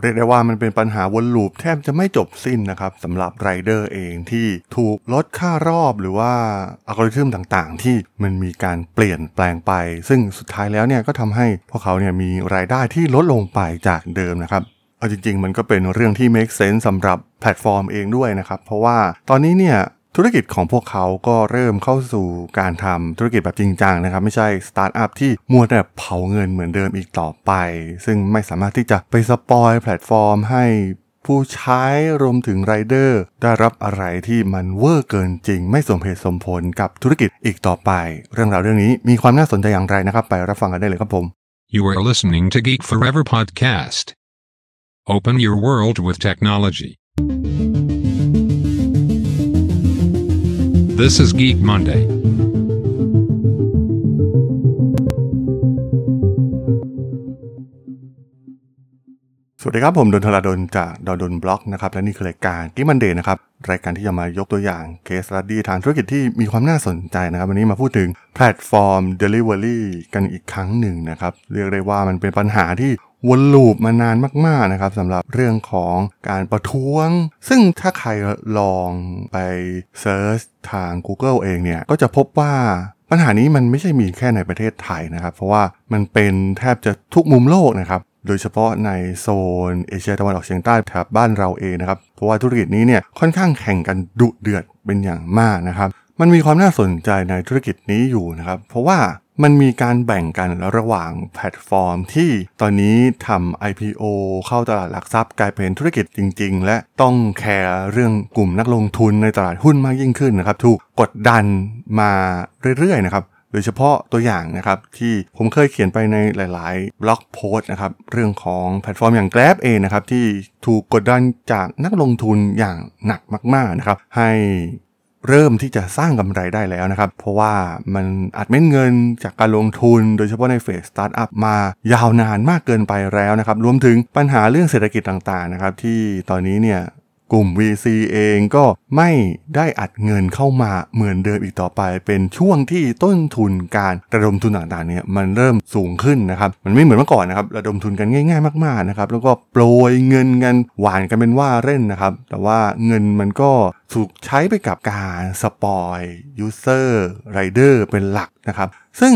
เรียกได้ว่ามันเป็นปัญหาวนลูปแทบจะไม่จบสิ้นนะครับสำหรับไรเดอร์เองที่ถูกลดค่ารอบหรือว่าอัลกอริทึมต่างๆ ที่มันมีการเปลี่ยนแปลงไป ซึ่งสุดท้ายแล้วเนี่ยก็ทำให้พวกเขาเนี่ยมีรายได้ที่ลดลงไปจากเดิมนะครับเอาจริงๆ มันก็เป็นเรื่องที่ make sense สำหรับแพลตฟอร์มเองด้วยนะครับ เพราะว่าตอนนี้เนี่ย ธุรกิจของพวกเขาก็เริ่มเข้าสู่การทำธุรกิจแบบจริงจังนะครับ ไม่ใช่สตาร์ทอัพที่มัวแต่เผาเงินเหมือนเดิมอีกต่อไป ซึ่งไม่สามารถที่จะไป spoil แพลตฟอร์มให้ผู้ใช้รวมถึงไรเดอร์ ได้รับอะไรที่มันเวอร์เกินจริง ไม่สมเหตุสมผลกับธุรกิจอีกต่อไป เรื่องราวเรื่องนี้มีความน่าสนใจอย่างไรนะครับ ไปรับฟังกันได้เลยครับผม You are listening to Geek Forever podcast. Open your world with technology. This is Geek Monday. สวัสดีครับ ผมดนทราดนจากดนดนบล็อกนะครับ และนี่คือรายการ Geek Monday นะครับ รายการที่จะมายกตัวอย่างเคส s ั u ดี้ทางธุรกิจที่มีความน่าสนใจนะครับ วันนี้มาพูดถึงแพลตฟอร์ม Delivery กันอีกครั้งหนึ่งนะครับ เรียกได้ว่ามันเป็นปัญหาที่ วนลูปมานานมากๆนะครับสำหรับเรื่องของการประท้วง ซึ่งถ้าใครลองไป search ทาง Google เองเนี่ย ก็จะพบว่าปัญหานี้มันไม่ใช่มีแค่ในประเทศไทยนะครับ เพราะว่ามันเป็นแทบจะทุกมุมโลกนะครับโดยเฉพาะในโซนเอเชียตะวันออกเฉียงใต้แถบบ้านเราเองนะครับ เพราะว่าธุรกิจนี้เนี่ยค่อนข้างแข่งกันดุเดือดเป็นอย่างมากนะครับ มันมีความน่าสนใจในธุรกิจนี้อยู่นะครับ เพราะว่า มันมีการแบ่งกันระหว่างแพลตฟอร์มที่ตอนนี้ทำ IPO เข้าตลาดหลักทรัพย์กลายเป็นธุรกิจจริง ๆ และต้องแคร์เรื่องกลุ่มนักลงทุนในตลาดหุ้นมากยิ่งขึ้นนะครับถูกกดดันมาเรื่อย ๆ นะครับโดยเฉพาะตัวอย่างนะครับที่ผมเคยเขียนไปในหลาย ๆ blog post นะครับเรื่องของแพลตฟอร์มอย่าง Grab เองนะครับที่ถูกกดดันจากนักลงทุนอย่างหนักมาก ๆ นะครับให้ เริ่มที่จะสร้างกำไรได้แล้วนะครับ เพราะว่ามันอัดเม็ดเงินจากการลงทุน โดยเฉพาะใน phase สตาร์ทอัพมายาวนานมากเกินไปแล้วนะครับ รวมถึงปัญหาเรื่องเศรษฐกิจต่างๆนะครับที่ตอนนี้เนี่ย กลุ่ม VC เองก็ไม่ได้อัดเงินเข้ามาเหมือนเดิมอีกต่อไป เป็นช่วงที่ต้นทุนการระดมทุนต่างๆเนี่ยมันเริ่มสูงขึ้นนะครับ มันไม่เหมือนเมื่อก่อนนะครับระดมทุนกันง่าย ๆมากๆนะครับแล้วก็โปรยเงินกันหว่านกันเป็นว่าเล่นนะครับ แต่ว่าเงินมันก็ถูกใช้ไปกับการ spoil user ไรเดอร์เป็นหลัก นะครับซึ่ง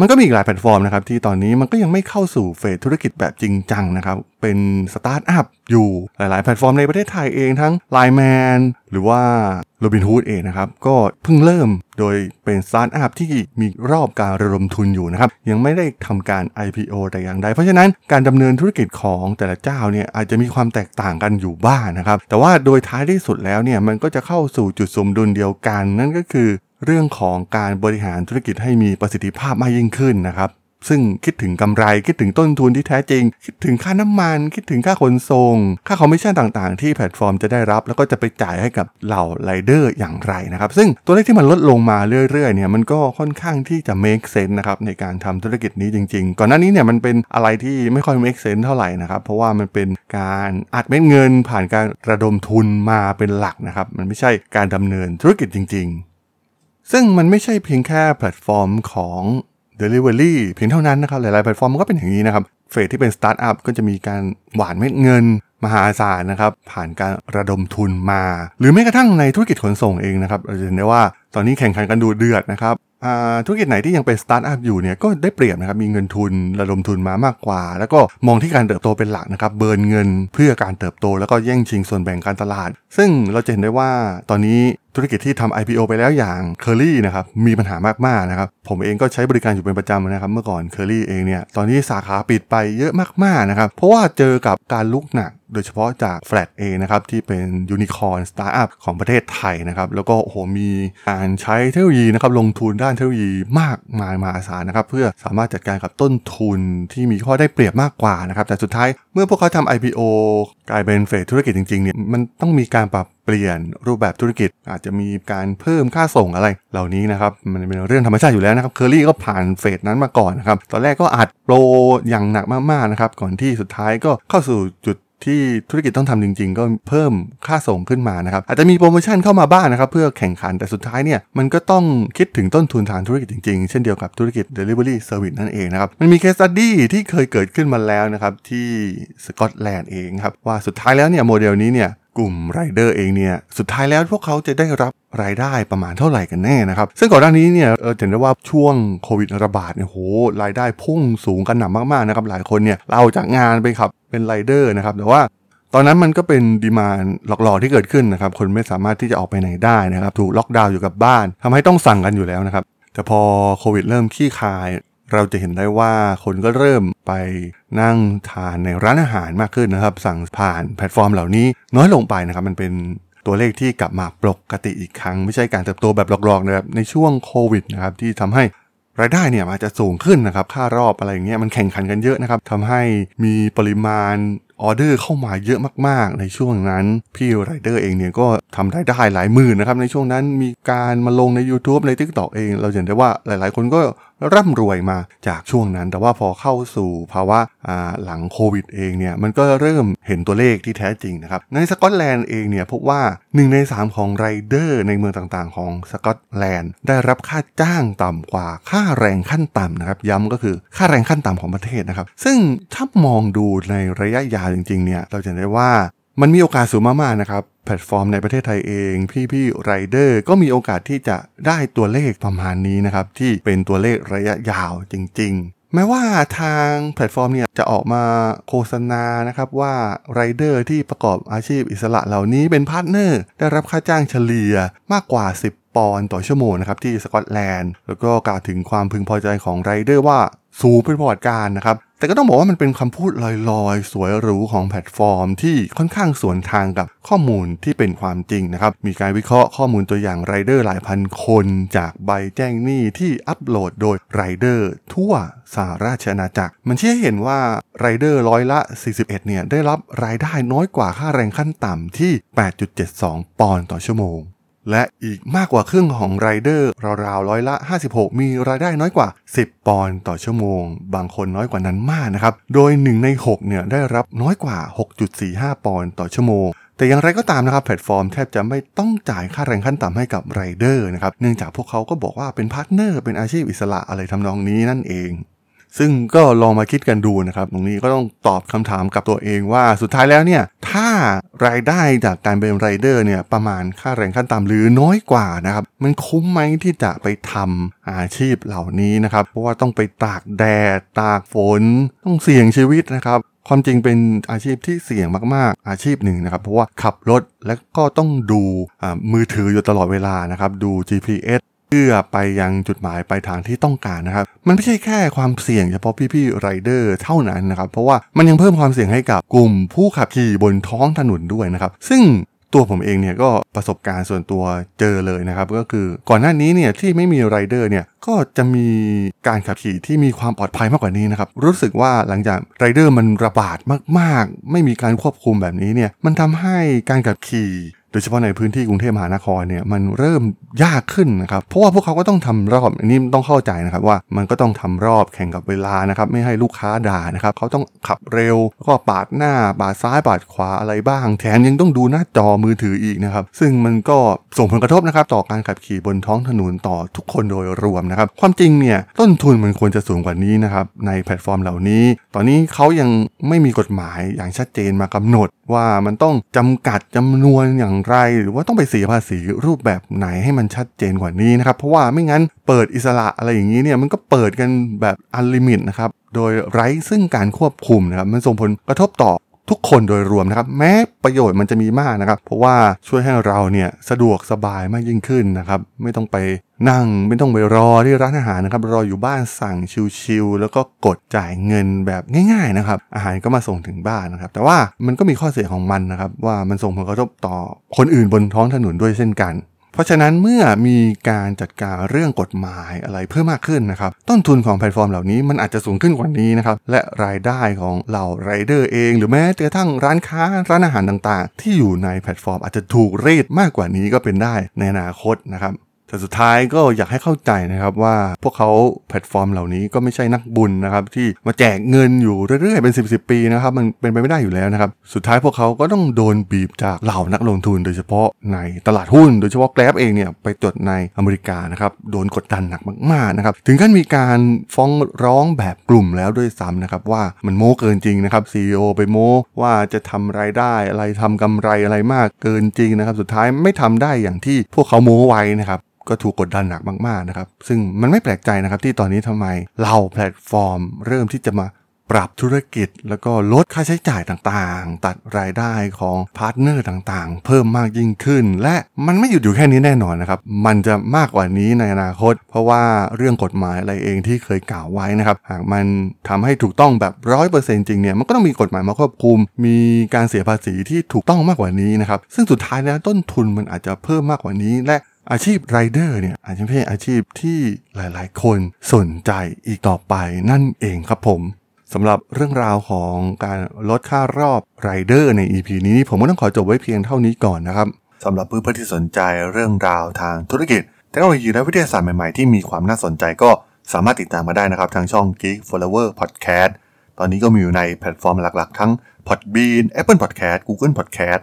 มันก็มีอีกหลายแพลตฟอร์มนะครับที่ตอนนี้มันก็ยังไม่เข้าสู่ phase ธุรกิจแบบจริงจังนะครับเป็นสตาร์ทอัพอยู่หลาย ๆ แพลตฟอร์มในประเทศไทยเองทั้ง Line Man หรือว่าโรบินฮูดเองนะครับก็เพิ่งเริ่มโดยเป็นสตาร์ทอัพที่มีรอบการระดมทุนอยู่นะครับยังไม่ได้ทำการ IPO แต่อย่างใด เพราะฉะนั้นการดำเนินธุรกิจของแต่ละเจ้าเนี่ยอาจจะมีความแตกต่างกันอยู่บ้างนะครับแต่ว่าโดยท้ายที่สุดแล้วเนี่ยมันก็จะเข้าสู่จุดสมดุลเดียวกัน นั่นก็คือ เรื่องของการบริหารธุรกิจให้มีประสิทธิภาพมากยิ่งขึ้นนะครับ ซึ่งคิดถึงกำไรคิดถึงต้นทุนที่แท้จริง คิดถึงค่าน้ำมัน คิดถึงค่าขนส่ง ค่าคอมมิชชั่นต่างๆ ที่แพลตฟอร์มจะได้รับ แล้วก็จะไปจ่ายให้กับเหล่าไรเดอร์อย่างไรนะครับ ซึ่งตัวเลขที่มันลดลงมาเรื่อยๆเนี่ยมันก็ค่อนข้างที่จะ make sense นะครับในการทำธุรกิจนี้จริง ๆ ก่อนหน้านี้เนี่ยมันเป็นอะไรที่ไม่ค่อย make sense เท่าไหร่นะครับเพราะว่ามันเป็นการอัดเม็ดเงินผ่านการระดมทุนมาเป็นหลักนะครับมันไม่ใช่การดำเนินธุรกิจจริง ๆ ซึ่งมันไม่ใช่เพียงแค่แพลตฟอร์มของ Delivery เพียงเท่านั้นนะครับ หลายๆแพลตฟอร์มมันก็เป็นอย่างนี้นะครับ phase ที่เป็นสตาร์ทอัพก็จะมีการหว่านเม็ดเงิน มหาศาลนะครับ ผ่านการระดมทุนมา หรือแม้กระทั่งในธุรกิจขนส่งเองนะครับเราจะเห็นได้ว่าตอนนี้แข่งขันกันดุเดือดนะครับธุรกิจไหนที่ยังเป็นสตาร์ทอัพอยู่เนี่ยก็ได้เปรียบนะครับมีเงินทุนระดมทุนมามากกว่า แล้วก็มองที่การเติบโตเป็นหลักนะครับ burn เงินเพื่อการเติบโต แล้วก็แย่งชิงส่วนแบ่งการตลาด ซึ่งเราจะเห็นได้ว่าตอนนี้ ธุรกิจที่ทำ IPO ไปแล้วอย่าง Curly นะครับมีปัญหามากๆนะครับผมเองก็ใช้บริการอยู่เป็นประจำนะครับ เมื่อก่อน Curly เองเนี่ยตอนนี้สาขาปิดไปเยอะมากๆนะครับเพราะว่าเจอกับการลุกหนัก โดยเฉพาะจาก Flat เอนะครับที่เป็นยูนิคอร์นสตาร์ทอัพของประเทศไทยนะครับแล้วก็โอ้โหมีการใช้เทคโนโลยีนะครับลงทุนด้านเทคโนโลยีมากมายมหาศาลนะครับเพื่อสามารถจัดการกับต้นทุนที่มีข้อได้เปรียบมากกว่านะครับแต่สุดท้ายเมื่อพวกเขาทำ IPO กลายเป็น phase ธุรกิจจริงๆเนี่ยมันต้องมีการปรับเปลี่ยนรูปแบบธุรกิจอาจจะมีการเพิ่มค่าส่งอะไรเหล่านี้นะครับมันเป็นเรื่องธรรมชาติอยู่แล้วนะครับเคอรี่ก็ผ่าน phase นั้นมาก่อนนะครับตอนแรกก็อัดโปรอย่างหนักมากๆนะครับก่อนที่สุดท้ายก็เข้าสู่จุด ที่ธุรกิจต้องทำจริง ๆ ก็เพิ่มค่าส่งขึ้นมานะครับอาจจะมีโปรโมชั่นเข้ามาบ้างนะครับ เพื่อแข่งขันแต่สุดท้ายเนี่ยมันก็ต้องคิดถึงต้นทุนทางธุรกิจจริง ๆ เช่นเดียวกับธุรกิจ Delivery Service นั่นเองนะครับมันมี case study ที่เคยเกิดขึ้นมาแล้วนะครับที่สกอตแลนด์เองครับว่าสุดท้ายแล้วเนี่ยโมเดลนี้เนี่ย กลุ่มไรเดอร์เองเนี่ยสุดท้ายแล้วพวกเขาจะได้รับรายได้ประมาณเท่าไหร่กันแน่นะครับ ซึ่งก่อนหน้านี้เนี่ยเออเห็นได้ว่าช่วงโควิดระบาดเนี่ยโหรายได้พุ่งสูงกันหนักมากๆนะครับหลายคนเนี่ยเราจากงานไปขับเป็นไรเดอร์นะครับแต่ว่าตอนนั้นมันก็เป็นดีมานหลอกๆที่เกิดขึ้นนะครับ คนไม่สามารถที่จะออกไปไหนได้นะครับ ถูกล็อกดาวน์อยู่กับบ้านทำให้ต้องสั่งกันอยู่แล้วนะครับ แต่พอโควิดเริ่มขี้คาย เราจะเห็นได้ว่าคนก็เริ่มไปนั่งทานในร้านอาหารมากขึ้นนะครับ สั่งผ่านแพลตฟอร์มเหล่านี้น้อยลงไปนะครับ มันเป็นตัวเลขที่กลับมาปกติอีกครั้ง ไม่ใช่การเติบโตแบบหลอกๆนะครับในช่วงโควิดนะครับที่ทำให้รายได้เนี่ยอาจจะสูงขึ้นนะครับ ค่ารอบอะไรอย่างเงี้ยมันแข่งขันกันเยอะนะครับทำให้มีปริมาณออเดอร์เข้ามาเยอะมากๆ ในช่วงนั้น พี่ไรเดอร์เองเนี่ยก็ทำรายได้หลายหมื่นนะครับ ในช่วงนั้นมีการมาลงใน YouTube ใน TikTok เอง เราเห็นได้ว่าหลายๆ คนก็ ร่ำรวยมาจากช่วงนั้น แต่ว่าพอเข้าสู่ภาวะหลังโควิดเองเนี่ยมันก็เริ่มเห็นตัวเลขที่แท้จริงนะครับในสกอตแลนด์เองเนี่ยพบว่า 1 ใน 3 ของไรเดอร์ในเมืองต่างๆ ของสกอตแลนด์ได้รับค่าจ้างต่ำกว่าค่าแรงขั้นต่ำนะครับย้ำก็คือค่าแรงขั้นต่ำของประเทศนะครับซึ่งถ้ามองดูในระยะยาวจริงๆเนี่ยเราจะได้ว่า มันมีโอกาสสูงมากๆนะครับ แพลตฟอร์มในประเทศไทยเอง พี่ๆไรเดอร์ก็มีโอกาสที่จะได้ตัวเลขประมาณนี้นะครับ ที่เป็นตัวเลขระยะยาวจริง ๆ แม้ว่าทางแพลตฟอร์มเนี่ยจะออกมาโฆษณานะครับว่าไรเดอร์ที่ประกอบอาชีพอิสระเหล่านี้เป็น partner ได้รับค่าจ้างเฉลี่ยมากกว่า 10 ปอนด์ต่อชั่วโมงนะครับที่สกอตแลนด์แล้วก็กล่าวถึงความพึงพอใจของไรเดอร์ว่าสูงเป็นประวัติการณ์นะครับ แต่ก็ต้องบอกว่ามันเป็นคำพูดลอยๆ สวยหรูของแพลตฟอร์ม ที่ค่อนข้างสวนทางกับข้อมูลที่เป็นความจริงนะครับ มีการวิเคราะห์ข้อมูลตัวอย่างไรเดอร์หลายพันคนจากใบแจ้งหนี้ที่อัปโหลดโดยไรเดอร์ทั่วสหราชอาณาจักร มันชี้ให้เห็นว่าไรเดอร์ร้อยละ 41 เนี่ยได้รับรายได้น้อยกว่าค่าแรงขั้นต่ำที่ 8.72 ปอนด์ต่อชั่วโมง และอีกมากกว่าครึ่งของไรเดอร์ราวๆร้อยละ 56 มีรายได้น้อยกว่า 10 ปอนด์ต่อชั่วโมง บางคนน้อยกว่านั้นมากนะครับ โดย 1 ใน 6 เนี่ยได้รับน้อยกว่า 6.45 ปอนด์ต่อชั่วโมง แต่อย่างไรก็ตามนะครับ แพลตฟอร์มแทบจะไม่ต้องจ่ายค่าแรงขั้นต่ำให้กับไรเดอร์นะครับ เนื่องจากพวกเขาก็บอกว่าเป็น partner เป็นอาชีพอิสระอะไรทำนองนี้นั่นเอง ซึ่งก็ลองมาคิดกันดูนะครับ ตรงนี้ก็ต้องตอบคำถามกับตัวเองว่าสุดท้ายแล้วเนี่ย ถ้ารายได้จากการเป็นไรเดอร์เนี่ยประมาณค่าแรงขั้นต่ำหรือน้อยกว่านะครับ มันคุ้มไหมที่จะไปทำอาชีพเหล่านี้นะครับ เพราะว่าต้องไปตากแดด ตากฝน ต้องเสี่ยงชีวิตนะครับความจริงเป็นอาชีพที่เสี่ยงมาก ๆ อาชีพหนึ่งนะครับ เพราะว่าขับรถและก็ต้องดูมือถืออยู่ตลอดเวลานะครับ ดู GPS เพื่อไปยังจุดหมายปลายทางที่ต้องการนะครับ มันไม่ใช่แค่ความเสี่ยงเฉพาะพี่ๆไรเดอร์เท่านั้นนะครับ เพราะว่ามันยังเพิ่มความเสี่ยงให้กับกลุ่มผู้ขับขี่บนท้องถนนด้วยนะครับ ซึ่งตัวผมเองเนี่ยก็ประสบการณ์ส่วนตัวเจอเลยนะครับ ก็คือก่อนหน้านี้เนี่ยที่ไม่มีไรเดอร์เนี่ยก็จะมีการขับขี่ที่มีความปลอดภัยมากกว่านี้นะครับ รู้สึกว่าหลังจากไรเดอร์มันระบาดมากๆ ไม่มีการควบคุมแบบนี้เนี่ยมันทำให้การขับขี่ โดยเฉพาะในพื้นที่กรุงเทพมหานครเนี่ยมันเริ่มยากขึ้นนะครับเพราะว่าพวกเขาก็ต้องทำรอบอันนี้ต้องเข้าใจนะครับว่ามันก็ต้องทำรอบแข่งกับเวลานะครับไม่ให้ลูกค้าด่านะครับเขาต้องขับเร็วก็ปาดหน้าปาดซ้ายปาดขวาอะไรบ้าง แถมยังต้องดูหน้าจอมือถืออีกนะครับซึ่งมันก็ส่งผลกระทบนะครับต่อการขับขี่บนท้องถนนต่อทุกคนโดยรวมนะครับความจริงเนี่ยต้นทุนมันควรจะสูงกว่านี้นะครับในแพลตฟอร์มเหล่านี้ ตอนนี้เขายังไม่มีกฎหมายอย่างชัดเจนมากำหนดว่ามันต้องจำกัดจำนวนอย่างไร หรือว่าต้องไปเสียภาษีรูปแบบไหนให้มันชัดเจนกว่านี้นะครับ เพราะว่าไม่งั้นเปิดอิสระอะไรอย่างนี้เนี่ยมันก็เปิดกันแบบอันลิมิตนะครับ โดยไร้ซึ่งการควบคุมนะครับ มันส่งผลกระทบต่อ ทุกคนโดยรวมนะครับ แม้ประโยชน์มันจะมีมากนะครับ เพราะว่าช่วยให้เราเนี่ยสะดวกสบายมากยิ่งขึ้นนะครับ ไม่ต้องไปนั่งไม่ต้องไปรอที่ร้านอาหารนะครับ รออยู่บ้านสั่งชิวๆแล้วก็กดจ่ายเงินแบบง่าย ๆนะครับ อาหารก็มาส่งถึงบ้านนะครับ แต่ว่ามันก็มีข้อเสียของมันนะครับ ว่ามันส่งผลกระทบต่อคนอื่นบนท้องถนนด้วยเช่นกัน เพราะฉะนั้นเมื่อมีการจัดการเรื่องกฎหมายอะไรเพิ่มมากขึ้นนะครับ ต้นทุนของแพลตฟอร์มเหล่านี้มันอาจจะสูงขึ้นกว่านี้นะครับ และรายได้ของเหล่าไรเดอร์เอง หรือแม้กระทั่งร้านค้าร้านอาหารต่างๆ ที่อยู่ในแพลตฟอร์มอาจจะถูกรีดมากกว่านี้ก็เป็นได้ในอนาคตนะครับ แต่สุดท้ายก็อยากให้เข้าใจนะครับว่าพวกเขาแพลตฟอร์มเหล่านี้ก็ไม่ใช่นักบุญนะครับที่มาแจกเงินอยู่เรื่อยๆเป็น 10บสปีนะครับมันเป็นไปไม่ได้อยู่แล้วนะครับสุดท้ายพวกเขาก็ต้องโดนบีบจากเหล่านักลงทุน โดยเฉพาะในตลาดหุ้น โดยเฉพาะแกลบเองเนี่ยไปจดในอเมริกานะครับโดนกดดันหนักมากๆนะครับถึงขั้นมีการฟ้องร้องแบบกลุ่มแล้วด้วยซ้ำนะครับว่ามันโม้เกินจริงนะครับ CEO ไปโม้ว่าจะทำรายได้อะไรทำกำไรอะไรมากเกินจริงนะครับสุดท้ายไม่ทำได้อย่างที่พวกเขาโม้ไว้นะครับ ก็ถูกกดดันหนักมากๆนะครับ ซึ่งมันไม่แปลกใจนะครับที่ตอนนี้ทำไมเหล่าแพลตฟอร์ม เริ่มที่จะมาปรับธุรกิจ แล้วก็ลดค่าใช้จ่ายต่างๆ ตัดรายได้ของ partner ต่างๆ เพิ่มมากยิ่งขึ้น และมันไม่หยุดอยู่แค่นี้แน่นอนนะครับ มันจะมากกว่านี้ในอนาคต เพราะว่าเรื่องกฎหมายอะไรเองที่เคยกล่าวไว้นะครับ หากมันทำให้ถูกต้องแบบร้อยเปอร์เซ็นต์จริงเนี่ย มันก็ต้องมีกฎหมายมาควบคุม มีการเสียภาษีที่ถูกต้องมากกว่านี้นะครับ ซึ่งสุดท้ายแล้วต้นทุนมันอาจจะเพิ่มมากกว่านี้และ อาชีพไรเดอร์เนี่ยอาจจะไม่ใช่อาชีพที่หลายๆ คนสนใจอีกต่อไปนั่นเองครับผมสำหรับเรื่องราวของการลดค่ารอบไรเดอร์ใน EP นี้ผมก็ต้องขอจบไว้เพียงเท่านี้ก่อนนะครับสำหรับเพื่อนๆที่สนใจเรื่องราวทางธุรกิจเทคโนโลยีและวิทยาศาสตร์ใหม่ๆ ที่มีความน่าสนใจก็สามารถติดตามมาได้นะครับ ทางช่อง Geek Forever Podcast ตอนนี้ก็มีอยู่ในแพลตฟอร์มหลักๆ ทั้ง Podbean Apple Podcast Google Podcast